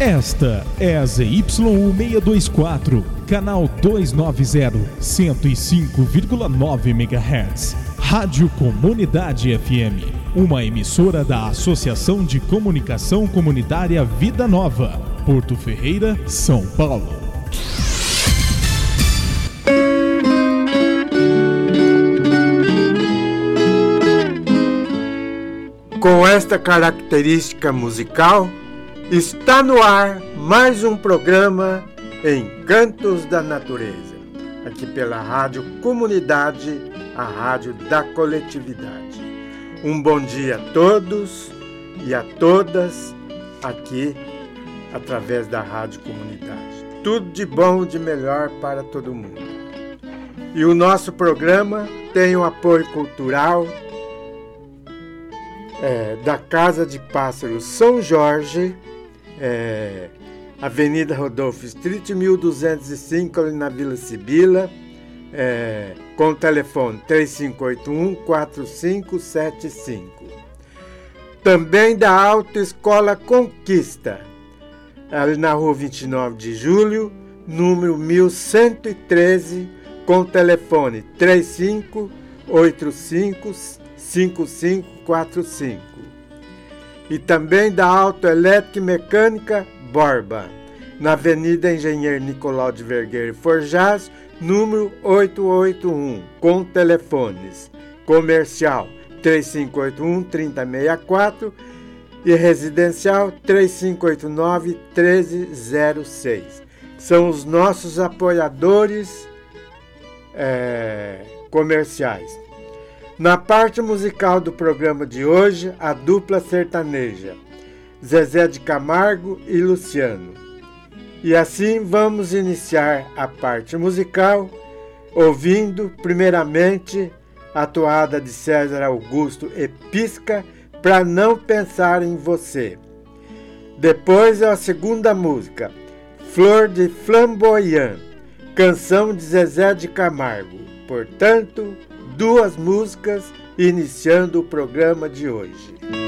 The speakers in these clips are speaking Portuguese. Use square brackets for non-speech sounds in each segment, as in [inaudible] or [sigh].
Esta é a ZYU624, canal 290, 105,9 MHz. Rádio Comunidade FM, uma emissora da Associação de Comunicação Comunitária Vida Nova, Porto Ferreira, São Paulo. Com esta característica musical, Está no ar mais um programa Encantos da Natureza, aqui pela Rádio Comunidade, a rádio da coletividade. Um bom dia a todos e a todas aqui através da Rádio Comunidade. Tudo de bom e de melhor para todo mundo. E o nosso programa tem o apoio cultural é, da Casa de Pássaros São Jorge é, Avenida Rodolfo Street, 1205, ali na Vila Sibila, é, com o telefone 3581-4575. Também da Autoescola Conquista, ali na rua 29 de julho, número 1113, com o telefone 3585 5545 e também da Autoelétrica e Mecânica Borba, na Avenida Engenheiro Nicolau de Vergueiro Forjaz, número 881, com telefones comercial 3581 3064 e residencial 3589 1306. São os nossos apoiadores é, comerciais. Na parte musical do programa de hoje, a dupla sertaneja, Zezé de Camargo e Luciano. E assim vamos iniciar a parte musical, ouvindo primeiramente a toada de César Augusto Episca, para não pensar em você. Depois a segunda música, Flor de Flamboyant, canção de Zezé de Camargo. Portanto, duas músicas iniciando o programa de hoje.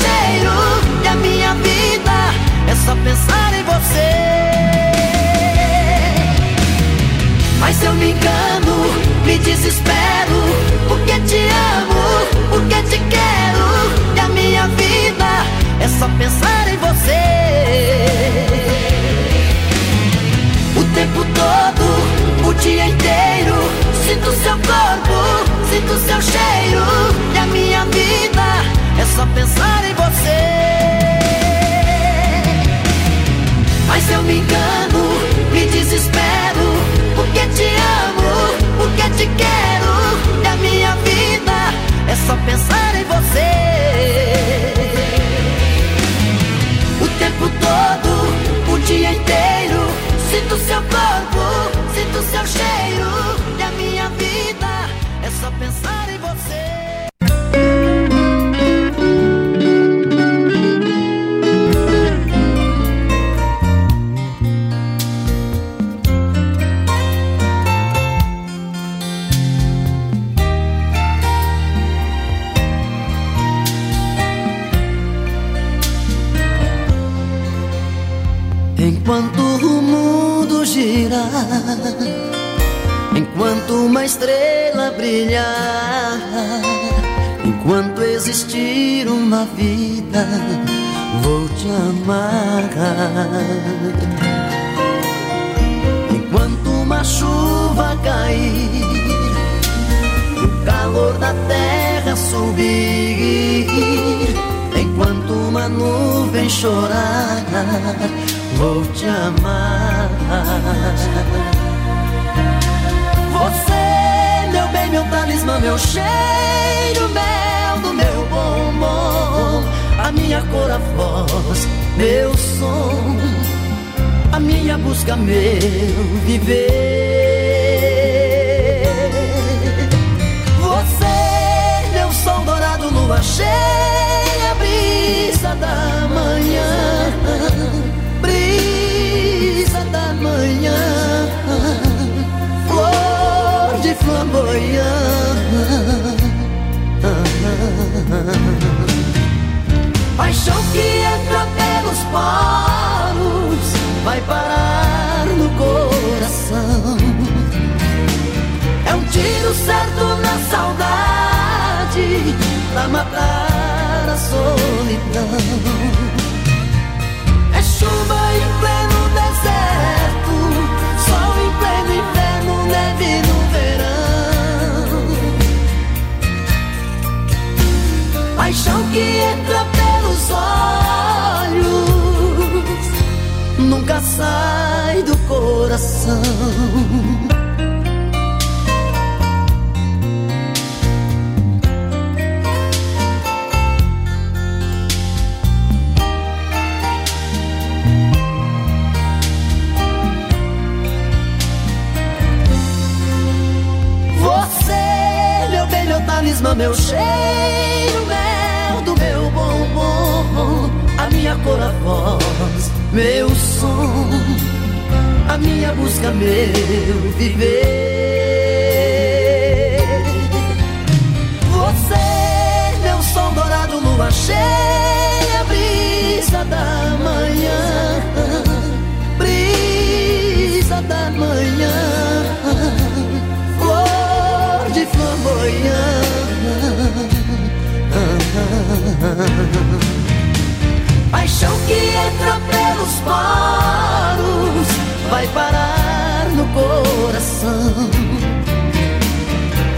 Cheiro. E a minha vida é só pensar em você. Mas eu me engano, me desespero, porque te amo porque te quero e a minha vida é só pensar em você. O tempo todo, o dia inteiro, sinto seu corpo, sinto seu cheiro e a minha vida é só pensar em você. Mas eu me engano, me desespero, porque te amo, porque te quero e a minha vida é só pensar em você. O tempo todo, o dia inteiro, sinto seu corpo, sinto seu cheiro. E a minha vida só pensar em você. Enquanto uma estrela brilhar, enquanto existir uma vida, vou te amar. Enquanto uma chuva cair, o calor da terra subir, enquanto uma nuvem chorar vou te amar. Talismã, meu cheiro, mel do meu bombom, a minha cor, a voz, meu som, a minha busca, meu viver. Você, meu sol dourado, lua cheia, brisa da manhã. Brisa da manhã, flor de flamboyant. Paixão que entra pelos poros, vai parar no coração. É um tiro certo na saudade, pra matar a solidão chuva em pleno deserto, Paixão que entra pelos olhos, nunca sai do coração. talismã, meu cheiro, mel minha cor, a voz, meu som, a minha busca, meu viver. Você, meu som dourado, lua cheia, brisa da manhã, brisa da manhã, flor de flamboyant. Paixão que entra pelos poros vai parar no coração.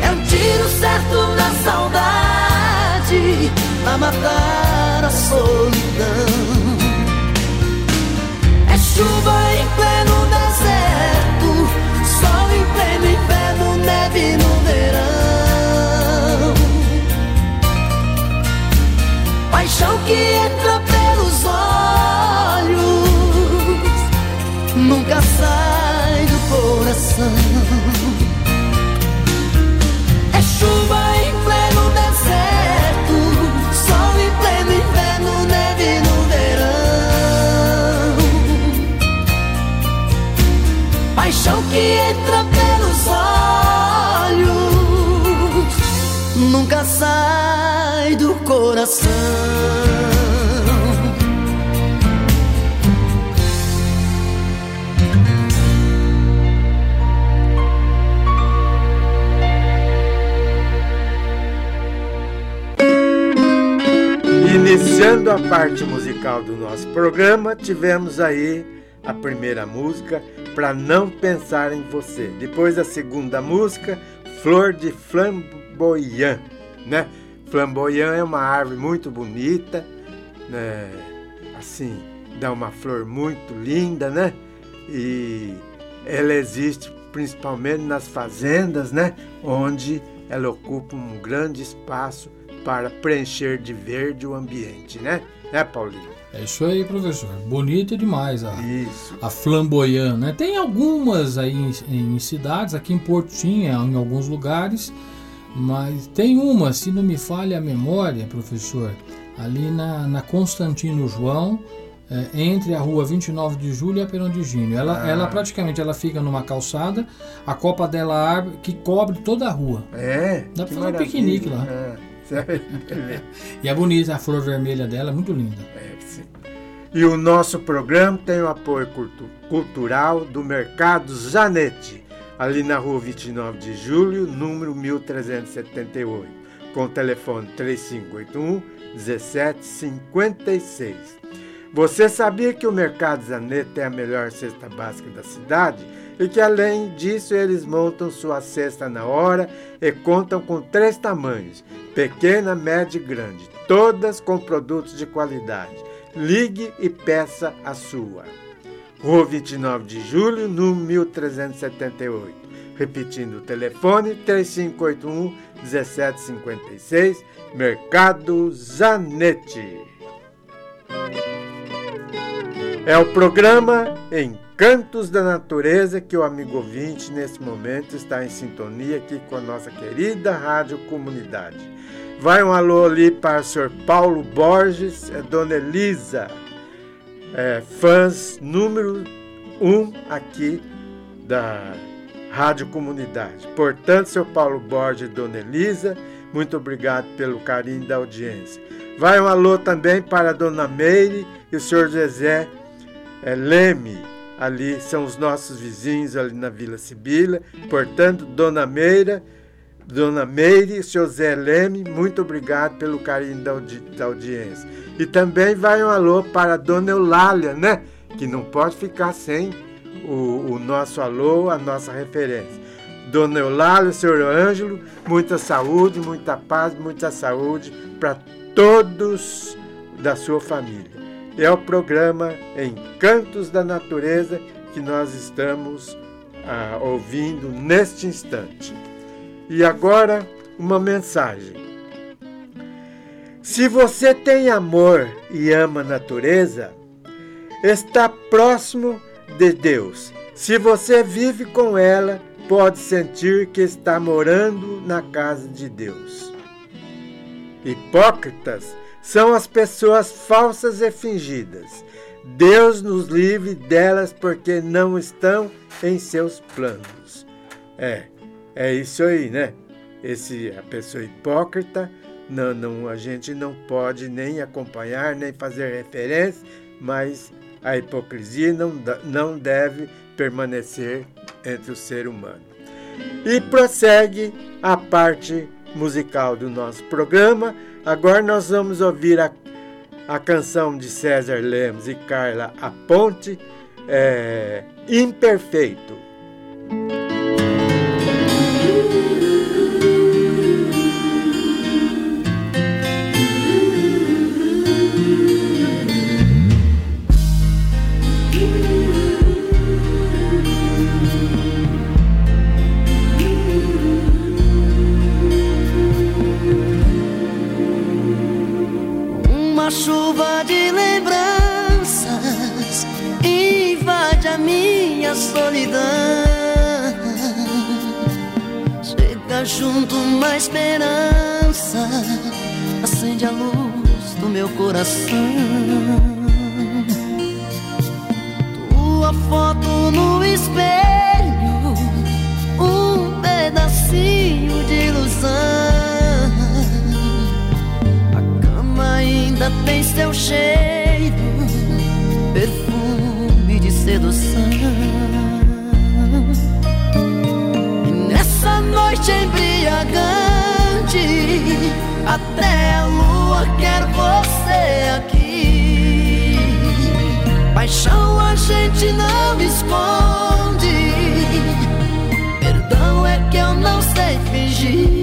É um tiro certo na saudade, a matar a solidão. É chuva em pleno deserto, sol em pleno inverno, neve no verão. Paixão que entra coração. Iniciando a parte musical do nosso programa, tivemos aí a primeira música, Pra Não Pensar em Você. Depois a segunda música, Flor de Flamboyant, né? Flamboyant é uma árvore muito bonita, né? Assim, dá uma flor muito linda, né? E ela existe principalmente nas fazendas, né? Onde ela ocupa um grande espaço para preencher de verde o ambiente, né? Né, Paulinho? É isso aí, professor. Bonita demais a, Isso. a flamboyant, né? Tem algumas aí em, em cidades, aqui em Porto tinha em alguns lugares, mas tem uma, se não me falha a memória, professor, ali na, na Constantino João, é, entre a rua 29 de julho e a Perão de Gínio. Ela, Ah. ela praticamente ela fica numa calçada, a copa dela árvore que cobre toda a rua. É. Dá pra fazer um piquenique lá. É. [laughs] E é bonita, a flor vermelha dela é muito linda. É, sim. E o nosso programa tem o apoio cultu- cultural do Mercado Zanete, ali na rua 29 de julho, número 1378, com o telefone 3581 1756. Você sabia que o Mercado Zanete é a melhor cesta básica da cidade? E que além disso eles montam sua cesta na hora e contam com três tamanhos: pequena, média e grande, todas com produtos de qualidade. Ligue e peça a sua. Rua 29 de julho, número 1378. Repetindo o telefone 3581 1756, Mercado Zanete. É o programa Encantos da Natureza que o amigo ouvinte nesse momento está em sintonia aqui com a nossa querida Rádio Comunidade. Vai um alô ali para o senhor Paulo Borges, é Dona Elisa, é, fãs número um aqui da Rádio Comunidade. Portanto, seu Paulo Borges e Dona Elisa, muito obrigado pelo carinho da audiência. Vai um alô também para a Dona Meire e o senhor Zezé é, Leme, ali são os nossos vizinhos ali na Vila Sibila. Portanto, Dona Meira, Dona Meire senhor Zé Leme, muito obrigado pelo carinho da, audi da audiência. E também vai um alô para Dona Eulália, né? Que não pode ficar sem o, o nosso alô, a nossa referência. Dona Eulália, senhor Ângelo, muita saúde, muita paz, muita saúde para todos da sua família. É o programa Encantos da Natureza que nós estamos ah, ouvindo neste instante. E agora, uma mensagem. Se você tem amor e ama a natureza, está próximo de Deus. Se você vive com ela, pode sentir que está morando na casa de Deus. Hipócritas são as pessoas falsas e fingidas. Deus nos livre delas porque não estão em seus planos. É, é isso aí, né? Esse a pessoa hipócrita, não, não, a gente não pode nem acompanhar, nem fazer referência, mas a hipocrisia não, não deve permanecer entre o ser humano. E prossegue a parte musical do nosso programa. Agora nós vamos ouvir a, a canção de César Lemos e Carla Aponte, é, Imperfeito. Junto uma esperança, acende a luz do meu coração. Tua foto no espelho, um pedacinho de ilusão. ainda tem seu cheiro, perfume de sedução. Noite embriagante, até a lua quer você aqui. Paixão a gente não esconde, perdão é que eu não sei fingir.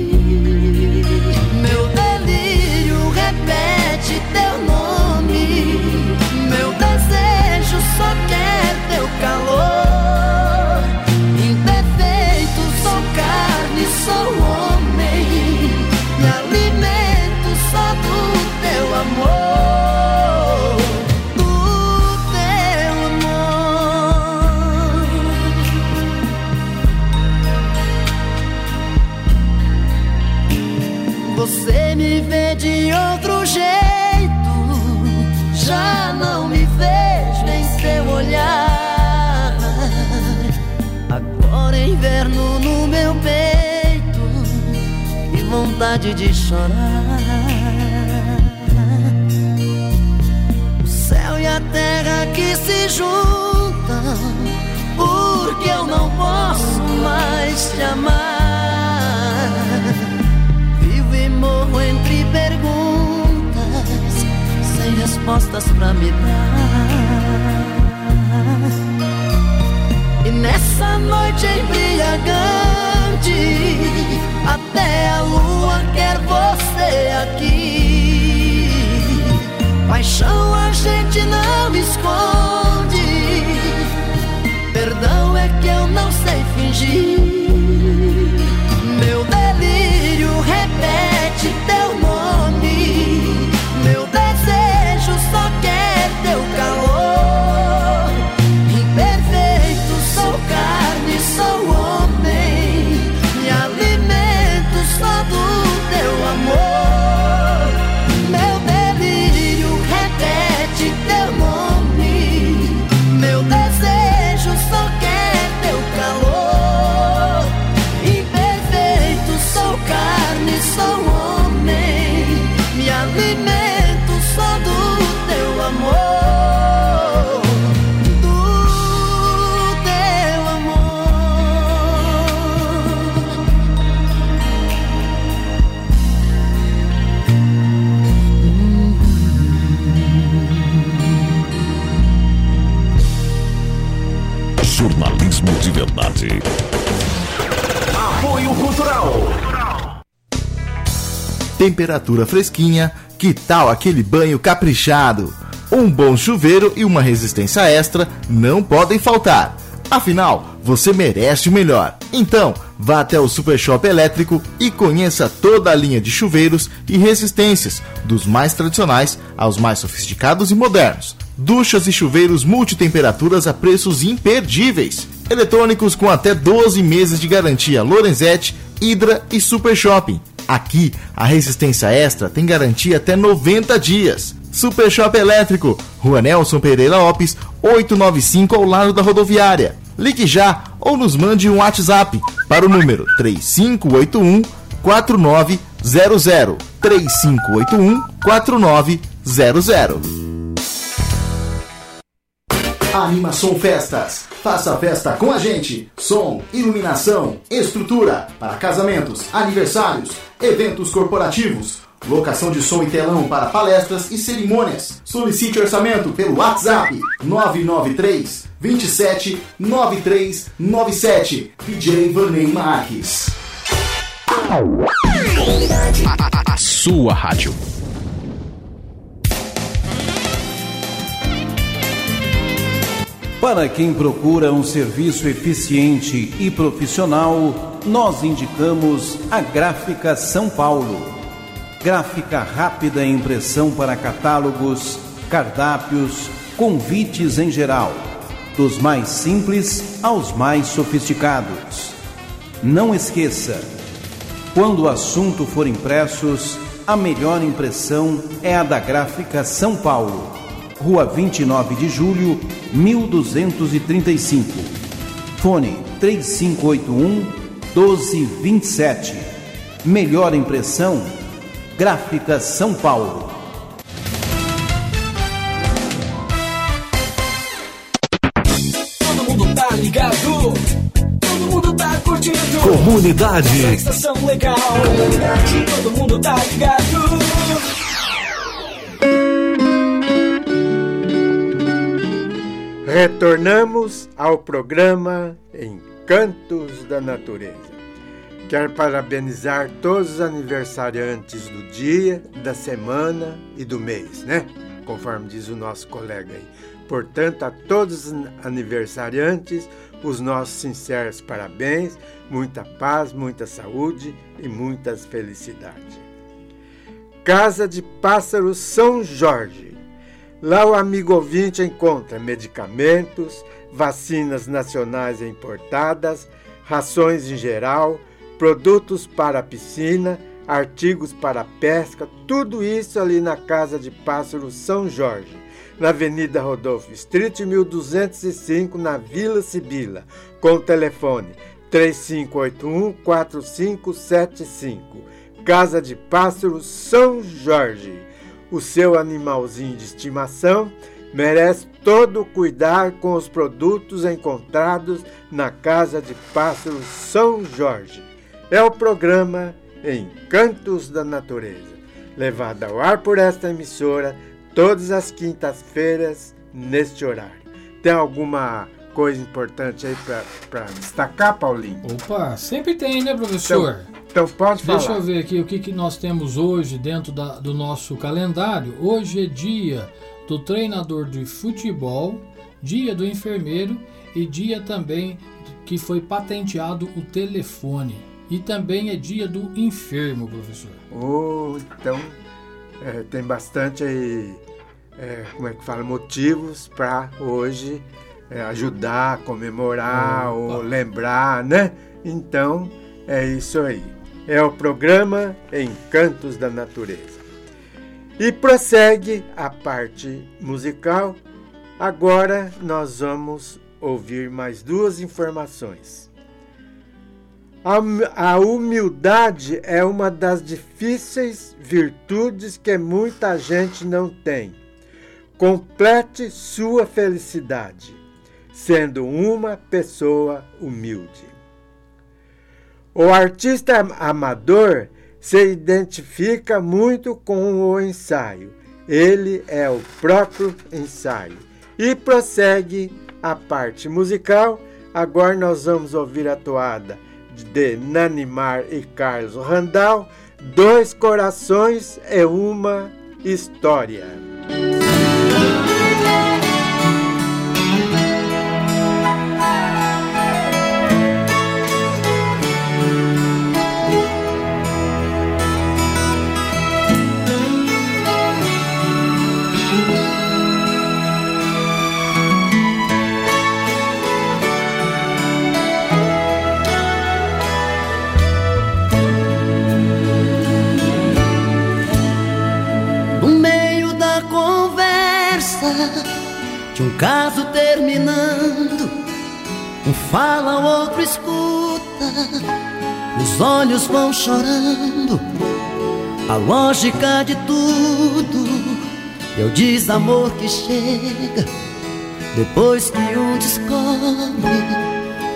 De chorar. O céu e a terra que se juntam, porque eu não posso mais te amar. Vivo e morro entre perguntas, sem respostas pra me dar. E nessa noite embriagante até a lua quer você aqui. Paixão a gente não esconde. Perdão é que eu não sei fingir. Apoio Cultural. Temperatura fresquinha, que tal aquele banho caprichado? Um bom chuveiro e uma resistência extra não podem faltar. Afinal, você merece o melhor. Então, vá até o Super Shop Elétrico e conheça toda a linha de chuveiros e resistências, dos mais tradicionais aos mais sofisticados e modernos. Duchas e chuveiros multitemperaturas a preços imperdíveis. Eletrônicos com até 12 meses de garantia Lorenzetti, Hydra e Super Shopping. Aqui, a resistência extra tem garantia até 90 dias. Super Shop Elétrico, Rua Nelson Pereira Lopes, 895 ao lado da rodoviária. Ligue já ou nos mande um WhatsApp para o número 3581 4900 3581 4900. Animação Festas. Faça festa com a gente. Som, iluminação, estrutura para casamentos, aniversários, eventos corporativos. Locação de som e telão para palestras e cerimônias. Solicite orçamento pelo WhatsApp 993 27 9397. DJ Vanei Marques. A, a, a sua rádio. Para quem procura um serviço eficiente e profissional, nós indicamos a Gráfica São Paulo. Gráfica rápida e impressão para catálogos, cardápios, convites em geral, dos mais simples aos mais sofisticados. Não esqueça, quando o assunto for impressos, a melhor impressão é a da Gráfica São Paulo Rua 29 de Julho, 1235. Fone 3581 1227. Melhor impressão, Gráfica São Paulo. Todo mundo tá ligado. Todo mundo tá curtindo. Comunidade. Estação legal. Comunidade. Todo mundo tá ligado. Retornamos ao programa Encantos da Natureza. Quero parabenizar todos os aniversariantes do dia, da semana e do mês, né? Conforme diz o nosso colega aí. Portanto, a todos os aniversariantes, os nossos sinceros parabéns, muita paz, muita saúde e muitas felicidades. Casa de Pássaros São Jorge Lá o amigo ouvinte encontra medicamentos, vacinas nacionais importadas, rações em geral, produtos para piscina, artigos para pesca, tudo isso ali na Casa de Pássaro São Jorge, na Avenida Rodolfo Street 1205, na Vila Sibila, com o telefone 3581 4575. Casa de Pássaro São Jorge o seu animalzinho de estimação merece todo o cuidar com os produtos encontrados na Casa de Pássaros São Jorge. É o programa Encantos da Natureza, levado ao ar por esta emissora todas as quintas-feiras neste horário. Tem alguma coisa importante aí para destacar, Paulinho? Opa, sempre tem, né, professor? Então, então pode falar. Deixa eu ver aqui o que, que nós temos hoje dentro da, do nosso calendário. Hoje é dia do treinador de futebol, dia do enfermeiro e dia também que foi patenteado o telefone. E também é dia do enfermo, professor. Oh, então é, tem bastante aí, é, como é que fala, motivos para hoje é, ajudar, comemorar ou lembrar, né? Então é isso aí é o programa Encantos da Natureza. E prossegue a parte musical. Agora nós vamos ouvir mais duas informações. A, humildade é uma das difíceis virtudes que muita gente não tem. Complete sua felicidade, sendo uma pessoa humilde. O artista amador se identifica muito com o ensaio. Ele é o próprio ensaio. E prossegue a parte musical. Agora nós vamos ouvir a toada de Nanimar e Carlos Randall, Dois Corações é uma História. De um caso terminando. Um fala, o outro escuta, os olhos vão chorando. A lógica de tudo é o desamor que chega Depois que um descobre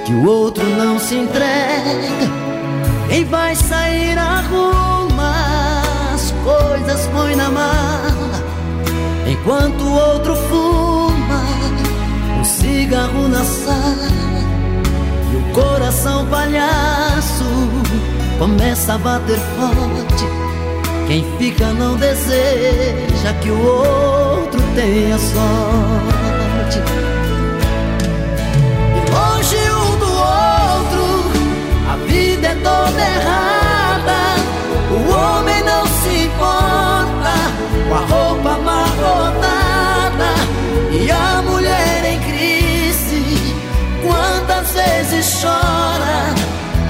que o outro não se entrega, quem vai sair arruma as coisas, põe na mala, enquanto o outro fuma um cigarro na sala e o coração palhaço começa a bater forte. Quem fica não deseja que o outro tenha sorte.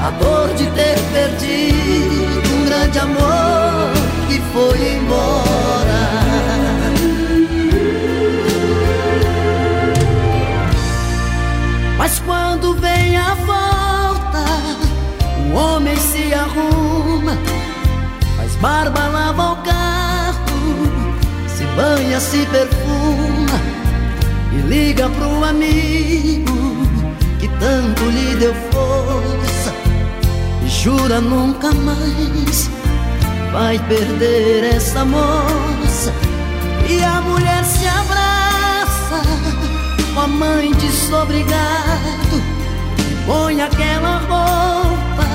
A dor de ter perdido um grande amor que foi embora. Mas quando vem a volta, o homem se arruma, faz barba, lava o carro, se banha, se perfuma e liga pro amigo que tanto lhe deu força jura nunca mais vai perder essa moça. E a mulher se abraça com a mãe desobrigado põe aquela roupa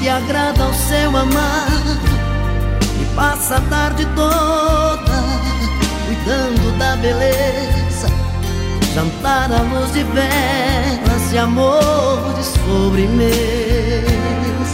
que agrada ao seu amado e passa a tarde toda cuidando da beleza. Jantar à luz de velas e amores sobremesa. perto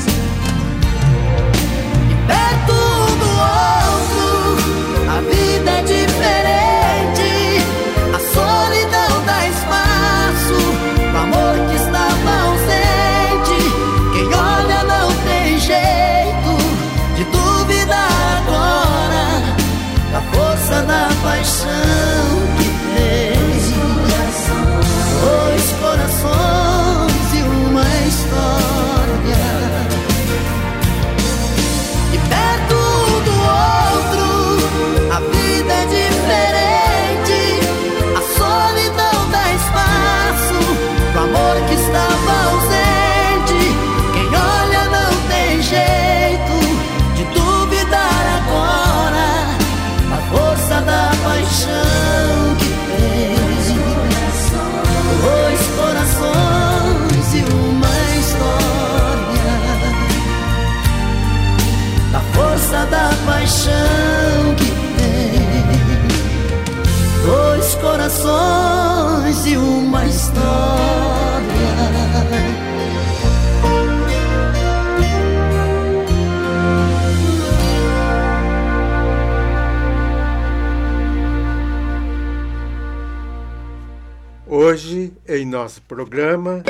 nosso programa,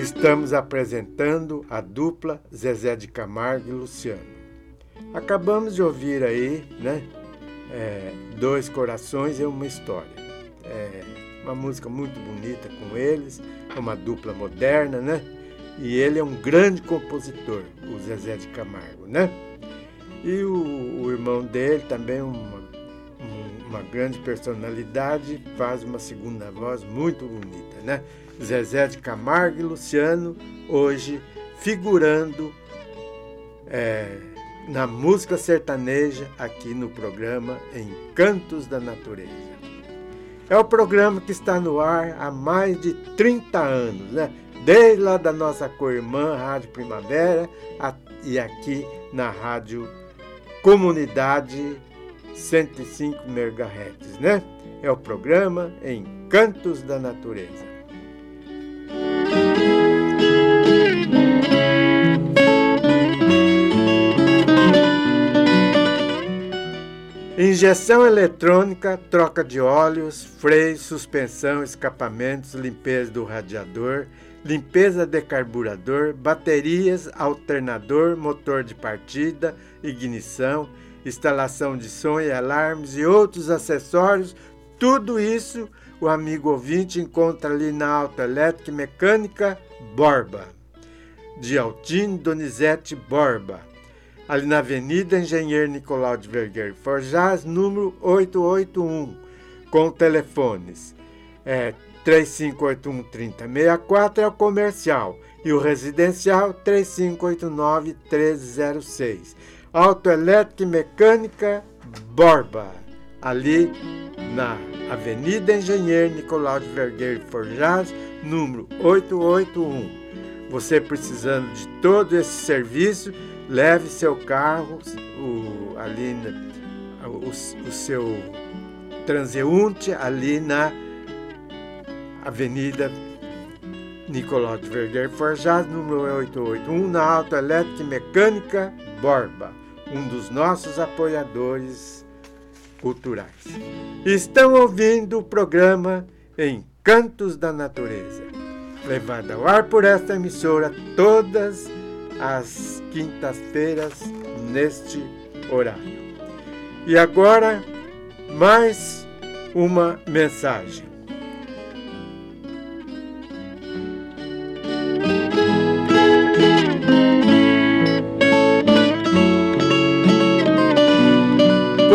estamos apresentando a dupla Zezé de Camargo e Luciano. Acabamos de ouvir aí, né? é, Dois Corações e uma História. É uma música muito bonita com eles, é uma dupla moderna, né? E ele é um grande compositor, o Zezé de Camargo, né? E o, o irmão dele também, uma, um- uma grande personalidade, faz uma segunda voz muito bonita, né? Zezé de Camargo e Luciano, hoje figurando é, na música sertaneja aqui no programa Encantos da Natureza. É o programa que está no ar há mais de 30 anos, né? Desde lá da nossa co-irmã Rádio Primavera a- e aqui na Rádio Comunidade 105 MHz, né? É o programa Encantos da Natureza. Injeção eletrônica, troca de óleos, freios, suspensão, escapamentos, limpeza do radiador, limpeza de carburador, baterias, alternador, motor de partida, ignição, instalação de som e alarmes e outros acessórios, tudo isso o amigo ouvinte encontra ali na Autoelétrica e Mecânica Borba, de Altino Donizete Borba ali na Avenida Engenheiro Nicolau de Vergueiro Forjaz, número 881, com telefones é 3581 3064 é o comercial e o residencial 3589 1306. Autoelétrica e Mecânica Borba, ali na Avenida Engenheiro Nicolau de Vergueiro Forjaz, número 881. Você precisando de todo esse serviço, leve seu carro o, ali na, o, o seu transeunte ali na Avenida Nicolau de Vergueiro Forjaz, número 881, na Autoelétrica e Mecânica Borba, um dos nossos apoiadores culturais. Estão ouvindo o programa Encantos da Natureza, levado ao ar por esta emissora todas as quintas-feiras neste horário. E agora, mais uma mensagem.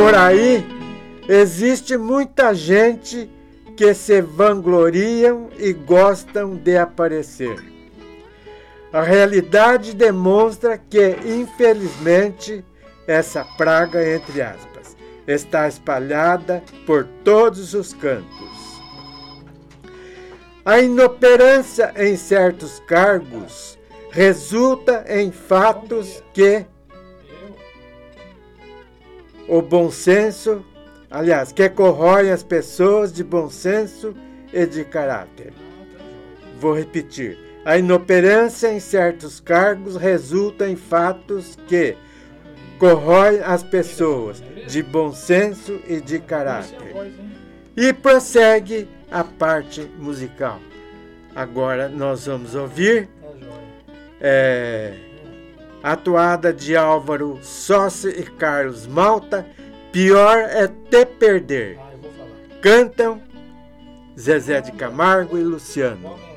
Por aí existe muita gente que se vangloriam e gostam de aparecer. A realidade demonstra que, infelizmente, essa praga, entre aspas, está espalhada por todos os cantos. A inoperância em certos cargos resulta em fatos que o bom senso, aliás, que corrói as pessoas de bom senso e de caráter. Vou repetir. A inoperância em certos cargos resulta em fatos que corroem as pessoas de bom senso e de caráter. E prossegue a parte musical. Agora nós vamos ouvir é, a atuada de Álvaro Sossi e Carlos Malta. Pior é te perder. Cantam Zezé de Camargo e Luciano.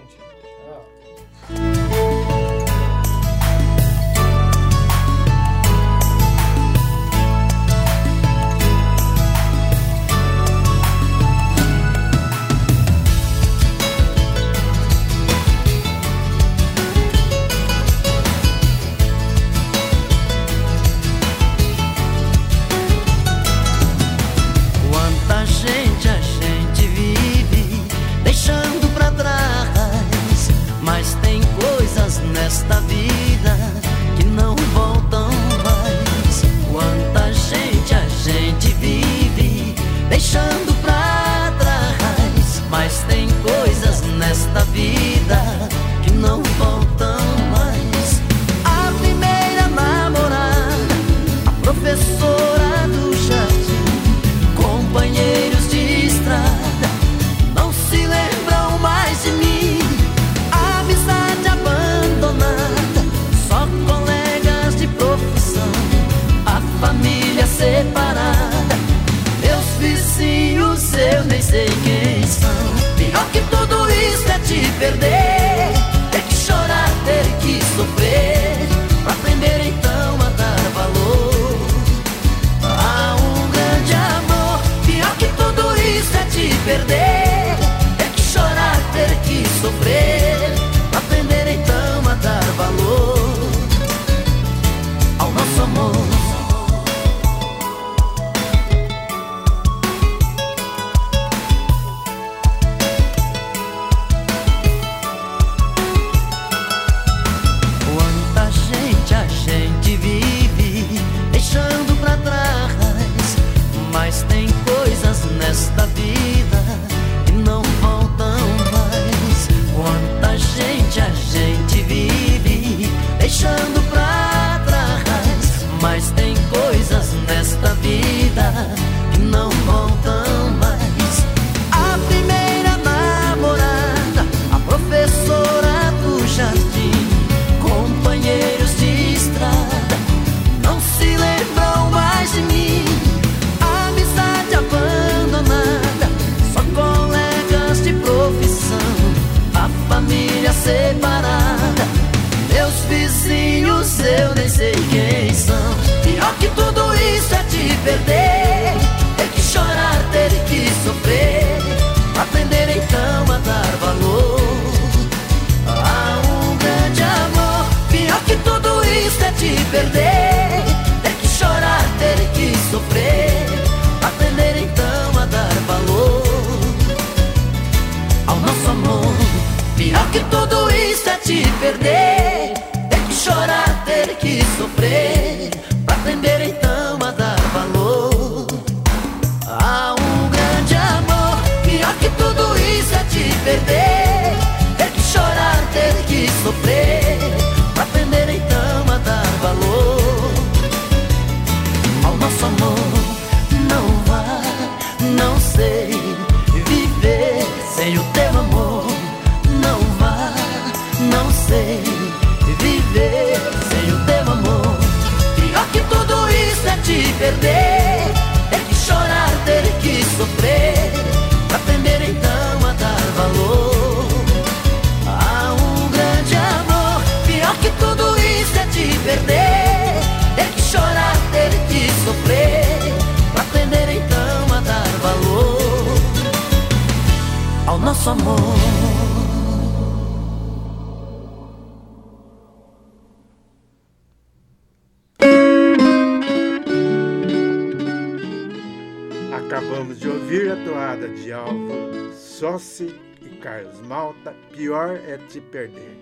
Pior é Te Perder.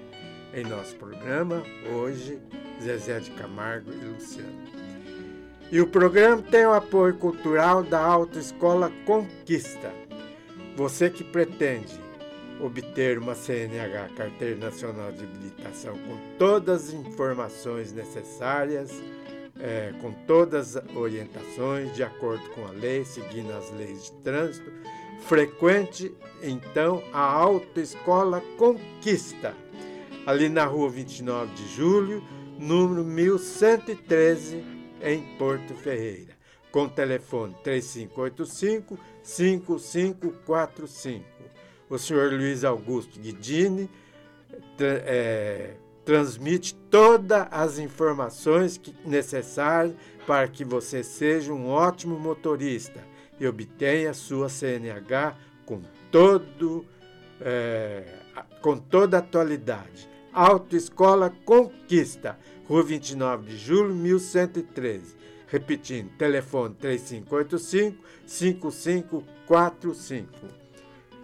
Em nosso programa, hoje, Zezé de Camargo e Luciano. E o programa tem o apoio cultural da Autoescola Conquista. Você que pretende obter uma CNH, Carteira Nacional de Habilitação, com todas as informações necessárias, é, com todas as orientações, de acordo com a lei, seguindo as leis de trânsito, frequente então a Autoescola Conquista, ali na rua 29 de julho, número 1113, em Porto Ferreira, com telefone 3585 5545. O senhor Luiz Augusto Guidini é, transmite todas as informações necessárias para que você seja um ótimo motorista e obtenha sua CNH com todo é, com toda a atualidade. Autoescola Conquista, Rua 29 de Julho, 1113. Repetindo, telefone 3585-5545.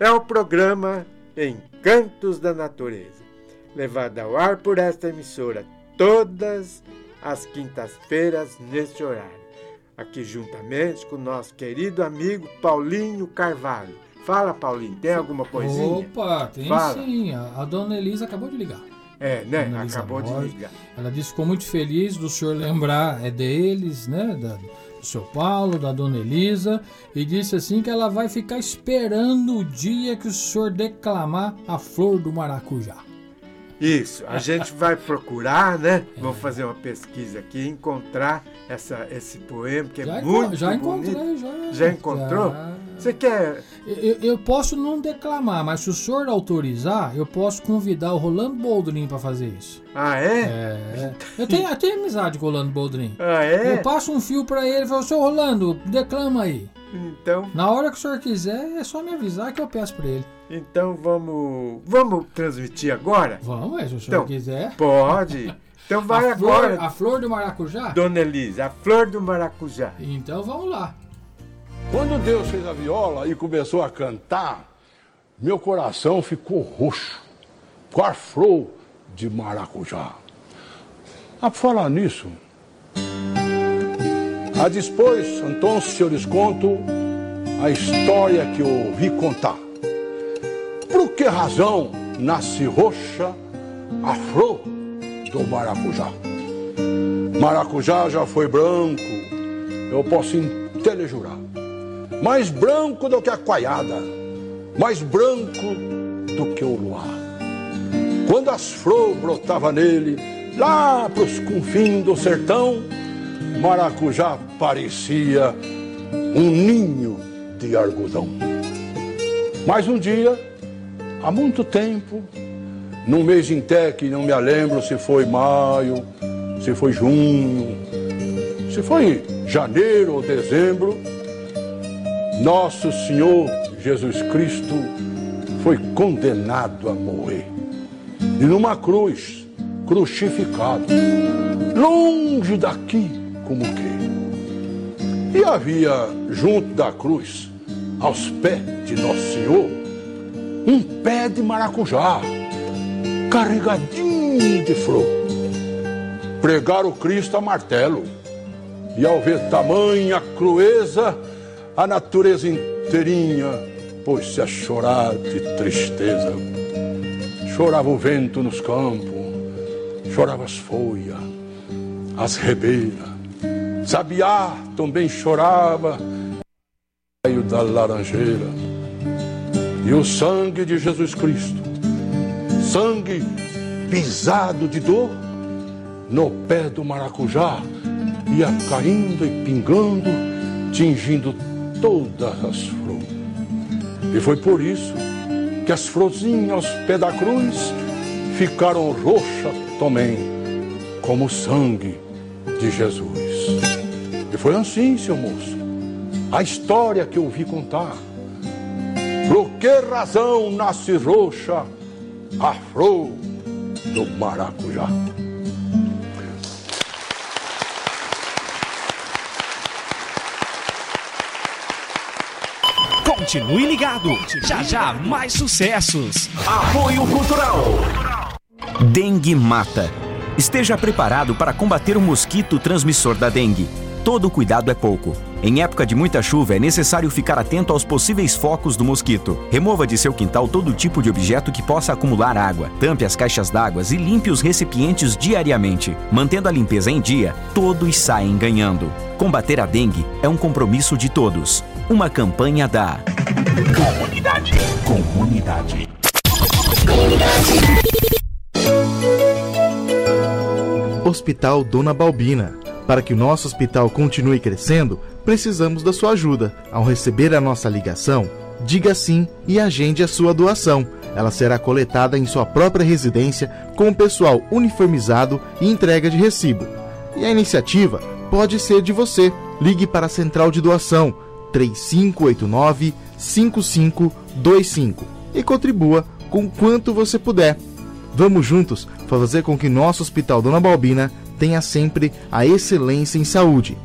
É o programa Encantos da Natureza, levado ao ar por esta emissora todas as quintas-feiras neste horário. Aqui juntamente com o nosso querido amigo Paulinho Carvalho. Fala, Paulinho, tem alguma coisinha? Opa, tem Fala. sim. A, a dona Elisa acabou de ligar. É, né? Acabou de Borges. ligar. Ela disse que ficou muito feliz do senhor lembrar é deles, né? Da, do seu Paulo, da dona Elisa, e disse assim que ela vai ficar esperando o dia que o senhor declamar a flor do maracujá. Isso, a gente vai procurar, né? Vou fazer uma pesquisa aqui encontrar essa, esse poema que é Já, enco- muito já bonito. encontrei, já. Já encontrou? Já. Você quer? Eu, eu posso não declamar, mas se o senhor autorizar, eu posso convidar o Rolando Boldrin para fazer isso. Ah, é? É. Eu tenho, eu tenho amizade com o Rolando Boldrin. Ah, é? Eu passo um fio para ele e falo, seu Rolando, declama aí. Então, Na hora que o senhor quiser, é só me avisar que eu peço para ele. então vamos, vamos transmitir agora? Vamos, é, se o senhor Então, quiser. Pode. Então vai a, flor, agora, a flor do maracujá? Dona Elisa, a flor do maracujá. Então vamos lá. Quando Deus fez a viola e começou a cantar, meu coração ficou roxo, com a flor de maracujá. A falar nisso, a dispôs, então, se eu lhes conto a história que eu ouvi contar. Por que razão nasce roxa a flor do maracujá? Maracujá já foi branco, eu posso telejurar mais branco do que a coiada, mais branco do que o luar. Quando as flores brotavam nele, lá pros confins do sertão, Maracujá parecia um ninho de algodão. Mas um dia, há muito tempo, num mês em que não me lembro se foi maio, se foi junho, se foi janeiro ou dezembro, nosso Senhor Jesus Cristo foi condenado a morrer. E numa cruz, crucificado, longe daqui como que. E havia junto da cruz, aos pés de Nosso Senhor, um pé de maracujá, carregadinho de flor. Pregaram Cristo a martelo. E ao ver tamanha crueza, a natureza inteirinha pôs-se a chorar de tristeza. Chorava o vento nos campos, chorava as folhas, as rebeiras. Sabiá também chorava, raio da laranjeira. E o sangue de Jesus Cristo, sangue pisado de dor, no pé do maracujá, ia caindo e pingando, tingindo todas as flores. E foi por isso que as florzinhas aos pés da cruz ficaram roxas também, como o sangue de Jesus. Foi assim, seu moço, a história que eu ouvi contar. Por que razão nasce roxa a flor do maracujá? Continue ligado. Já já mais sucessos. Apoio Cultural. Dengue mata. Esteja preparado para combater o mosquito transmissor da dengue. Todo cuidado é pouco. Em época de muita chuva, é necessário ficar atento aos possíveis focos do mosquito. Remova de seu quintal todo tipo de objeto que possa acumular água. Tampe as caixas d'água e limpe os recipientes diariamente. Mantendo a limpeza em dia, todos saem ganhando. Combater a dengue é um compromisso de todos. Uma campanha da Comunidade. Comunidade. Hospital Dona Balbina. Para que o nosso hospital continue crescendo, precisamos da sua ajuda. Ao receber a nossa ligação, diga sim e agende a sua doação. Ela será coletada em sua própria residência com o pessoal uniformizado e entrega de recibo. E a iniciativa pode ser de você. Ligue para a Central de Doação 3589 5525 e contribua com quanto você puder. Vamos juntos fazer com que nosso Hospital Dona Balbina tenha sempre a excelência em saúde.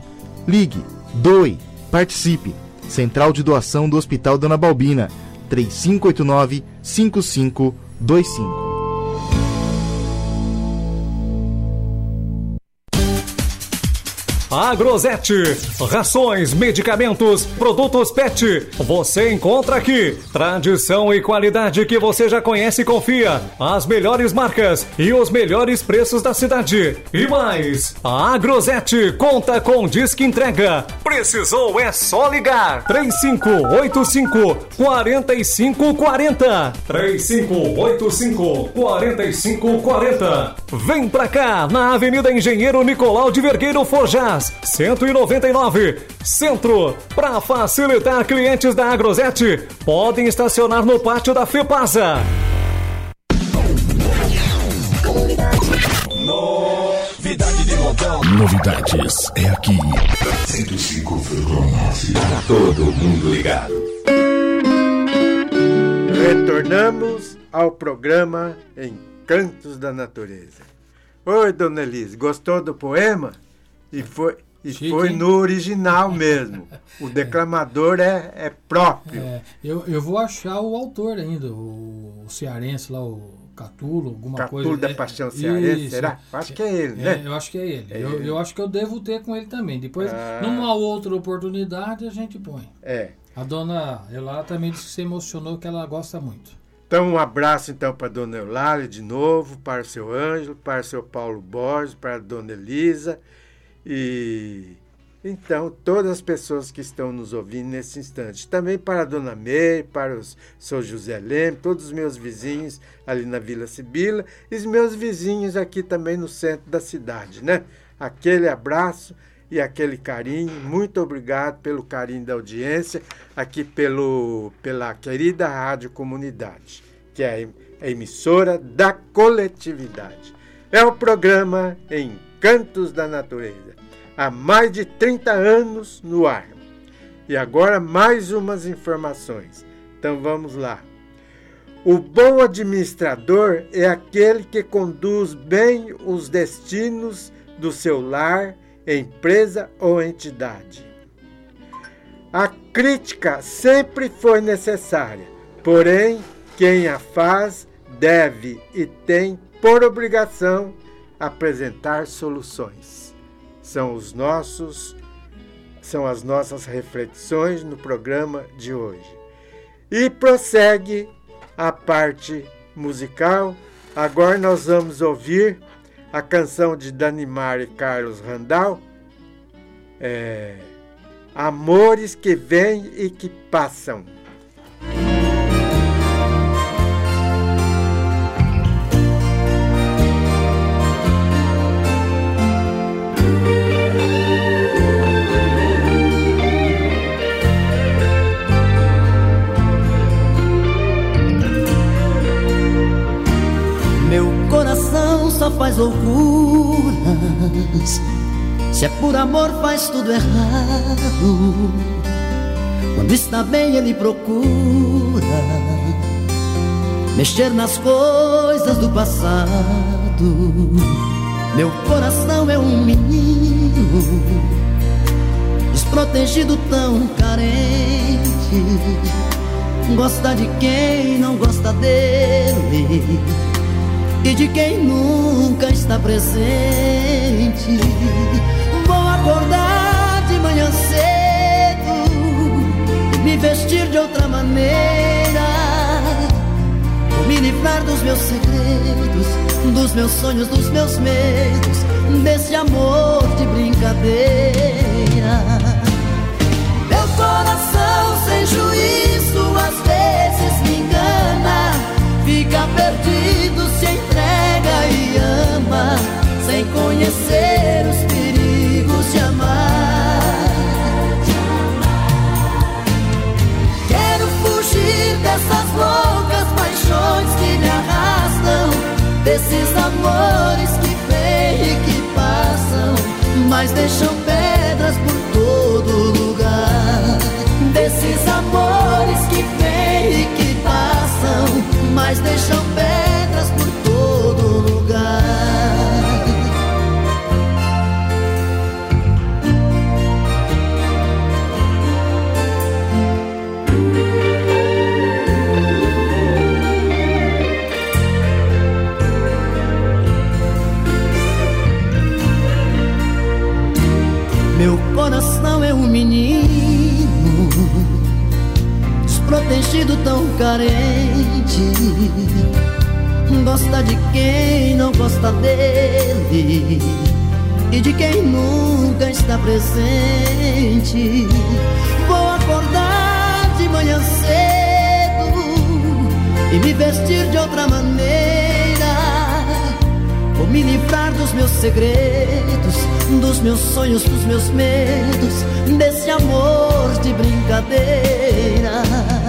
Ligue, doe, participe. Central de Doação do Hospital Dona Balbina 3589 5525. Agrosete, rações, medicamentos, produtos PET. Você encontra aqui. Tradição e qualidade que você já conhece e confia. As melhores marcas e os melhores preços da cidade. E mais, a Agrosete conta com disque entrega. Precisou é só ligar. 3585 4540. 3585 4540. Vem pra cá, na Avenida Engenheiro Nicolau de Vergueiro Forjás. 199, Centro. Para facilitar clientes da Agrosete, podem estacionar no pátio da FEPASA. Novidade de montão. Novidades é aqui. 105,9. Todo mundo ligado. Retornamos ao programa Encantos da Natureza. Oi, dona Elise, gostou do poema? E foi, e Chique, foi no original mesmo. O declamador é, é próprio. É, eu, eu vou achar o autor ainda, o, o cearense lá, o Catulo, alguma Catulo coisa. da É, Paixão Cearense, isso. será? Acho que é ele, É, né? eu acho que é ele. É eu, ele. eu acho que eu devo ter com ele também. Depois, Ah. numa outra oportunidade, a gente põe. É. A dona Elá também disse que se emocionou, que ela gosta muito. Então, um abraço então para a dona Eulália de novo, para o seu Ângelo, para o seu Paulo Borges, para a dona Elisa e então todas as pessoas que estão nos ouvindo nesse instante. Também para a dona Meire, para o seu José Leme, todos os meus vizinhos ali na Vila Sibila e os meus vizinhos aqui também no centro da cidade, né? Aquele abraço e aquele carinho. Muito obrigado pelo carinho da audiência aqui pelo, pela querida Rádio Comunidade, que é a emissora da coletividade. É o programa Encantos da Natureza. Há mais de 30 anos no ar. E agora mais umas informações. Então vamos lá. O bom administrador é aquele que conduz bem os destinos do seu lar, empresa ou entidade. A crítica sempre foi necessária, porém, quem a faz deve e tem por obrigação apresentar soluções. São os nossos são as nossas reflexões no programa de hoje. E prossegue a parte musical. Agora nós vamos ouvir a canção de Danimar e Carlos Randall, é, Amores que vêm e que passam. Se é por amor, faz tudo errado. Quando está bem, ele procura mexer nas coisas do passado. Meu coração é um menino desprotegido, tão carente. Gosta de quem não gosta dele e de quem nunca está presente. Acordar de manhã cedo me vestir de outra maneira. Me livrar dos meus segredos, dos meus sonhos, dos meus medos, desse amor de brincadeira. Meu coração sem juízo às vezes me engana, fica perdido se entrega e ama, sem conhecer os perigos Quero fugir dessas loucas paixões que me arrastam, desses amores que vêm e que passam, mas deixam pedras por todo lugar. Desses amores que vêm e que passam, mas deixam carente. Gosta de quem não gosta dele e de quem nunca está presente. Vou acordar de manhã cedo e me vestir de outra maneira. Vou me livrar dos meus segredos, dos meus sonhos, dos meus medos, desse amor de brincadeira.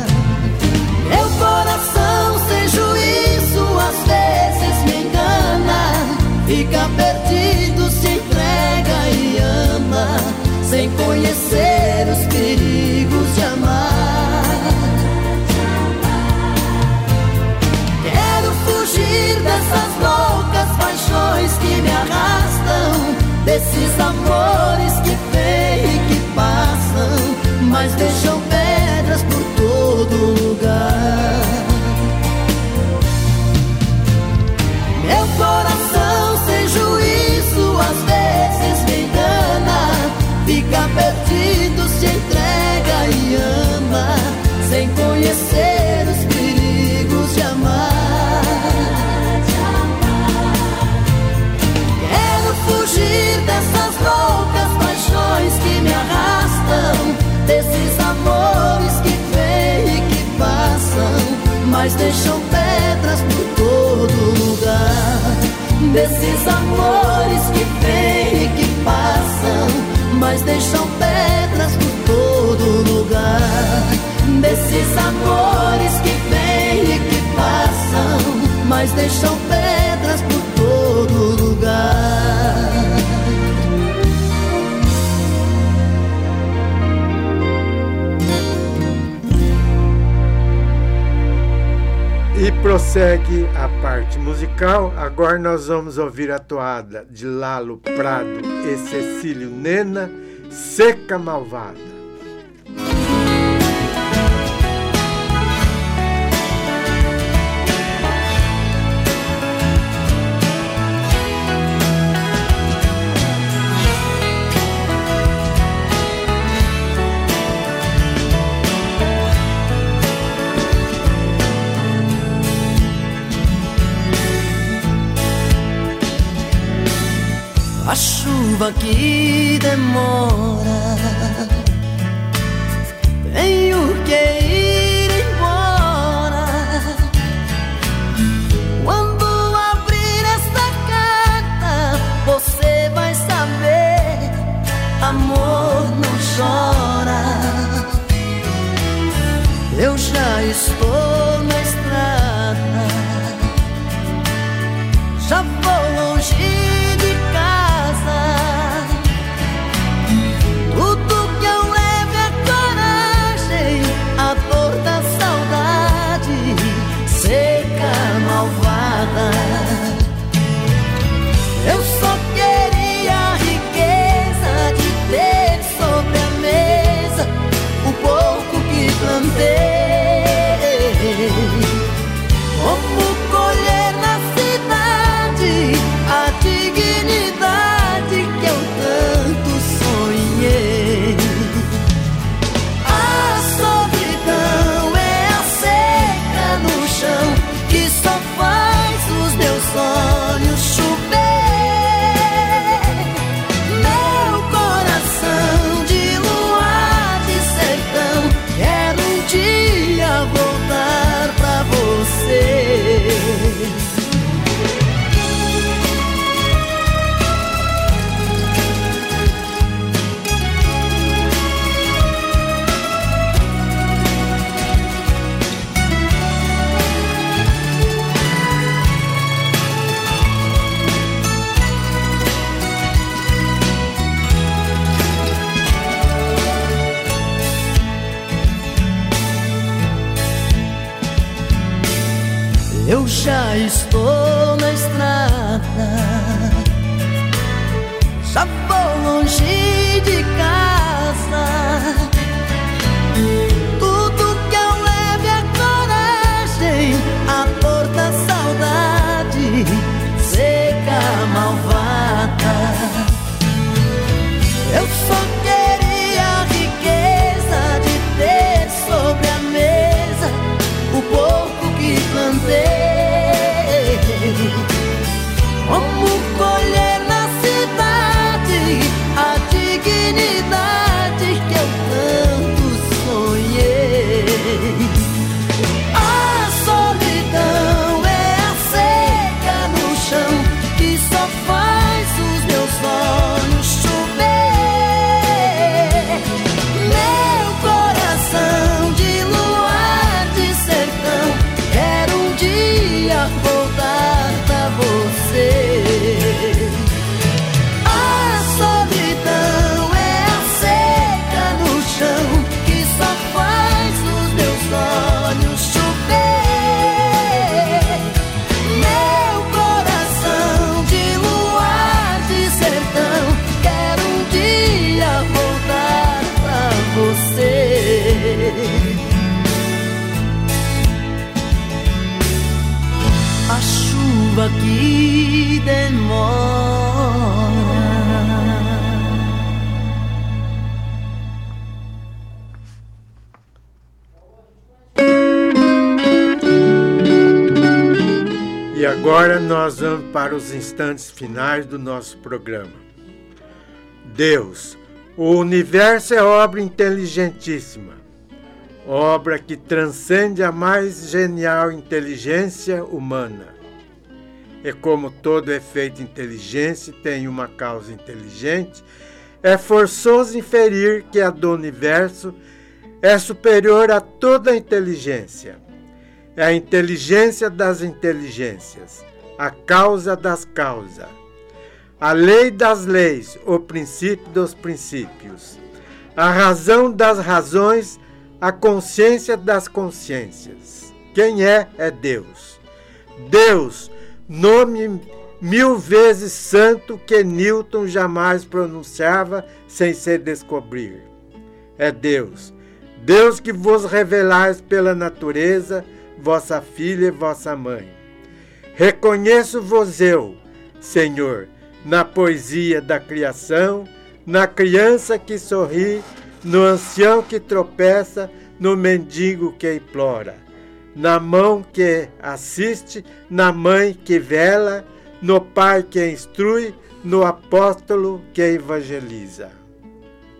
Fica perdido, se entrega e ama, sem conhecer os perigos de amar. Quero fugir dessas loucas paixões que me arrastam, desses amores que vêm e que passam, mas deixam pedras por todo lugar. Meu coração conhecer os perigos de amar. Quero fugir dessas loucas paixões que me arrastam, desses amores que vêm e que passam, mas deixam pedras por todo lugar. Desses amores que vêm e que passam, mas deixam Desses amores que vêm e que passam, mas deixam pedras por todo lugar. E prossegue a parte musical. Agora nós vamos ouvir a toada de Lalo Prado e Cecílio Nena, Seca Malvada. Chuva que demora. Tenho que nós vamos para os instantes finais do nosso programa. Deus, o universo é obra inteligentíssima, obra que transcende a mais genial inteligência humana e como todo efeito inteligente tem uma causa inteligente, é forçoso inferir que a do universo é superior a toda a inteligência. É a inteligência das inteligências, a causa das causas, a lei das leis, o princípio dos princípios, a razão das razões, a consciência das consciências. Quem é, é Deus. Deus, nome mil vezes santo que Newton jamais pronunciava sem se descobrir. É Deus, Deus que vos revelais pela natureza, vossa filha e vossa mãe. Reconheço-vos eu, Senhor, na poesia da criação, na criança que sorri, no ancião que tropeça, no mendigo que implora na mão que assiste, na mãe que vela, no pai que instrui, no apóstolo que evangeliza.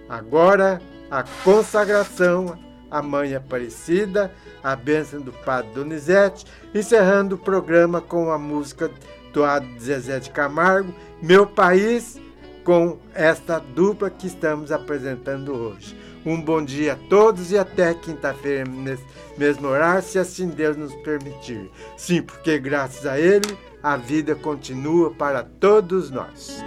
Agora a consagração à Mãe Aparecida, a bênção do Padre Donizete, encerrando o programa com a música do Zezé de Camargo, Meu País, com esta dupla que estamos apresentando hoje. Um bom dia a todos e até quinta-feira, mesmo horário, se assim Deus nos permitir. Sim, porque graças a Ele a vida continua para todos nós.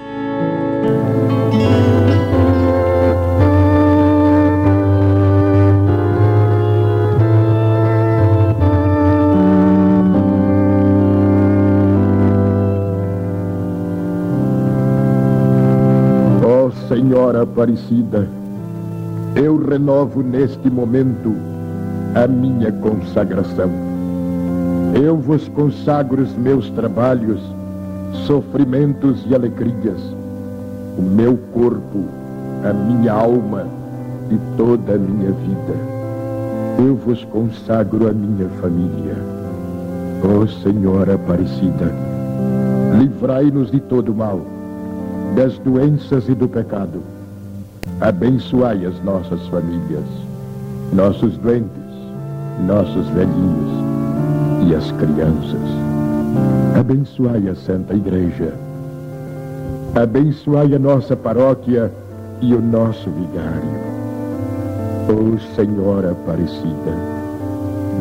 Senhora Aparecida, eu renovo neste momento a minha consagração. Eu vos consagro os meus trabalhos, sofrimentos e alegrias, o meu corpo, a minha alma e toda a minha vida. Eu vos consagro a minha família. Ó oh, Senhora Aparecida, livrai-nos de todo mal, das doenças e do pecado abençoai as nossas famílias, nossos doentes, nossos velhinhos e as crianças. Abençoai a Santa Igreja. Abençoai a nossa paróquia e o nosso vigário. Ó oh, Senhora Aparecida,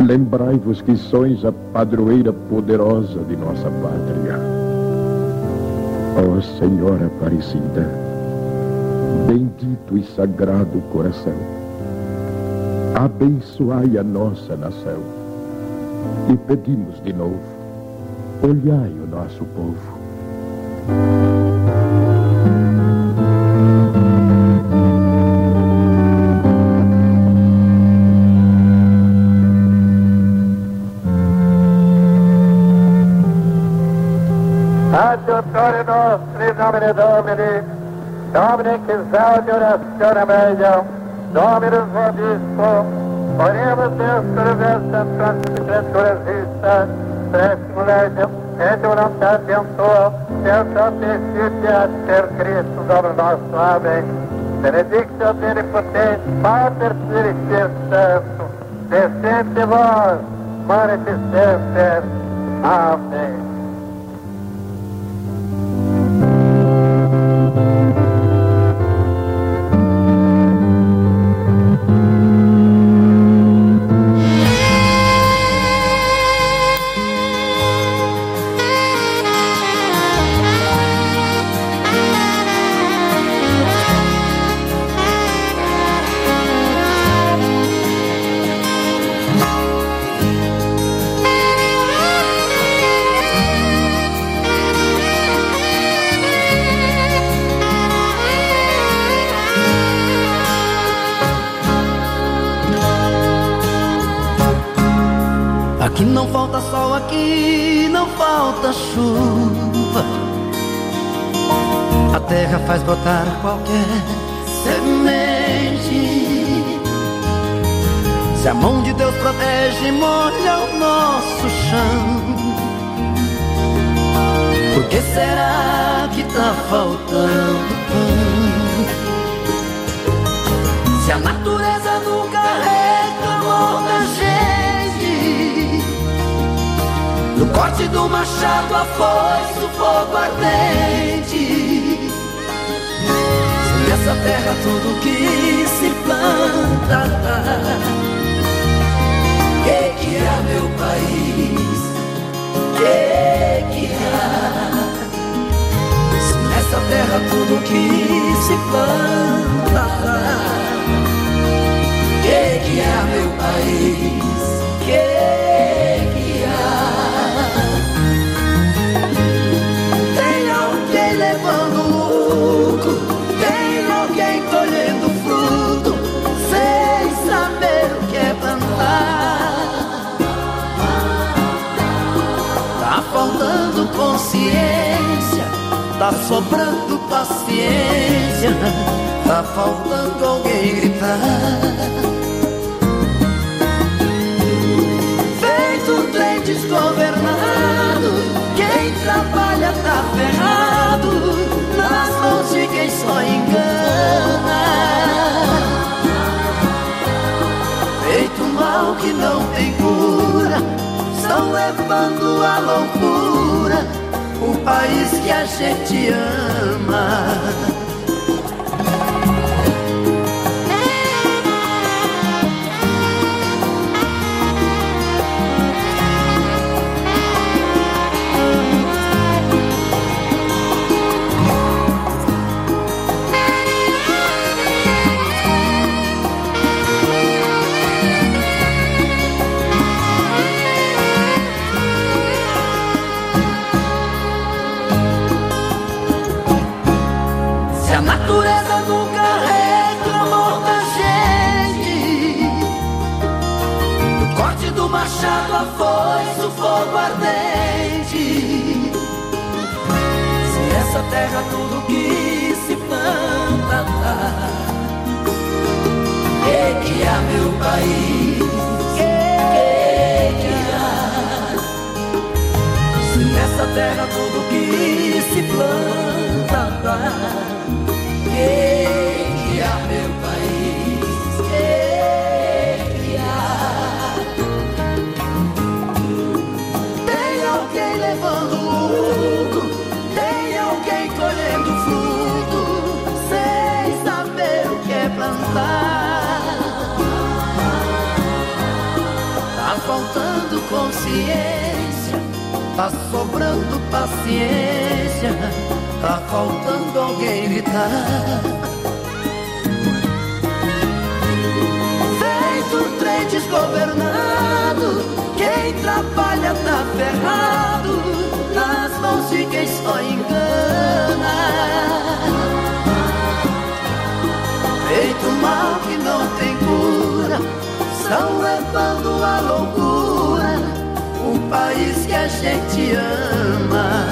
lembrai-vos que sois a padroeira poderosa de nossa pátria. Ó oh, Senhora Aparecida, bendito e sagrado coração, abençoai a nossa nação. E pedimos de novo, olhai o nosso povo. Domine Exaudior Ascona Meia, Dominus Vobisco, Oremos Deus por vestem Franciscas Vista, Preximo Legem, et voluntatem Tua, per sapientitia per Cristo Domino nostro. Amém. Benedictio Benipotens, Pater Spiritus Sanctus, descente vos, manifestester. Amém. Se a mão de Deus protege, molha o nosso chão. Por que será que tá faltando pão? Se a natureza nunca reclamou da gente No corte do machado, a foice, o fogo ardente Se nessa terra tudo que se planta Há, meu país? Que há? Se nessa terra tudo que se planta que há, meu país? Que há? Tem alguém levando lucro, tem alguém colhendo fruto, sem saber o que é plantar. Consciência, tá sobrando paciência, tá faltando alguém gritar. Feito trem desgovernado, quem trabalha tá ferrado, nas mãos de quem só engana. Feito mal que não tem cura, estão levando à loucura país que a gente ama. Fogo ardente Se essa terra tudo que se planta dá Que que há, meu país? Que há? Se nessa terra tudo que se planta dá Tá faltando consciência, tá sobrando paciência, tá faltando alguém gritar. Feito trem desgovernado, quem trabalha tá ferrado, nas mãos de quem só engana. Feito mal que não tem cura, estão levando a loucura o país que a gente ama.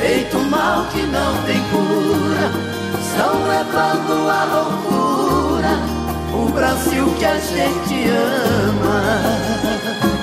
Feito mal que não tem cura, estão levando a loucura o Brasil que a gente ama.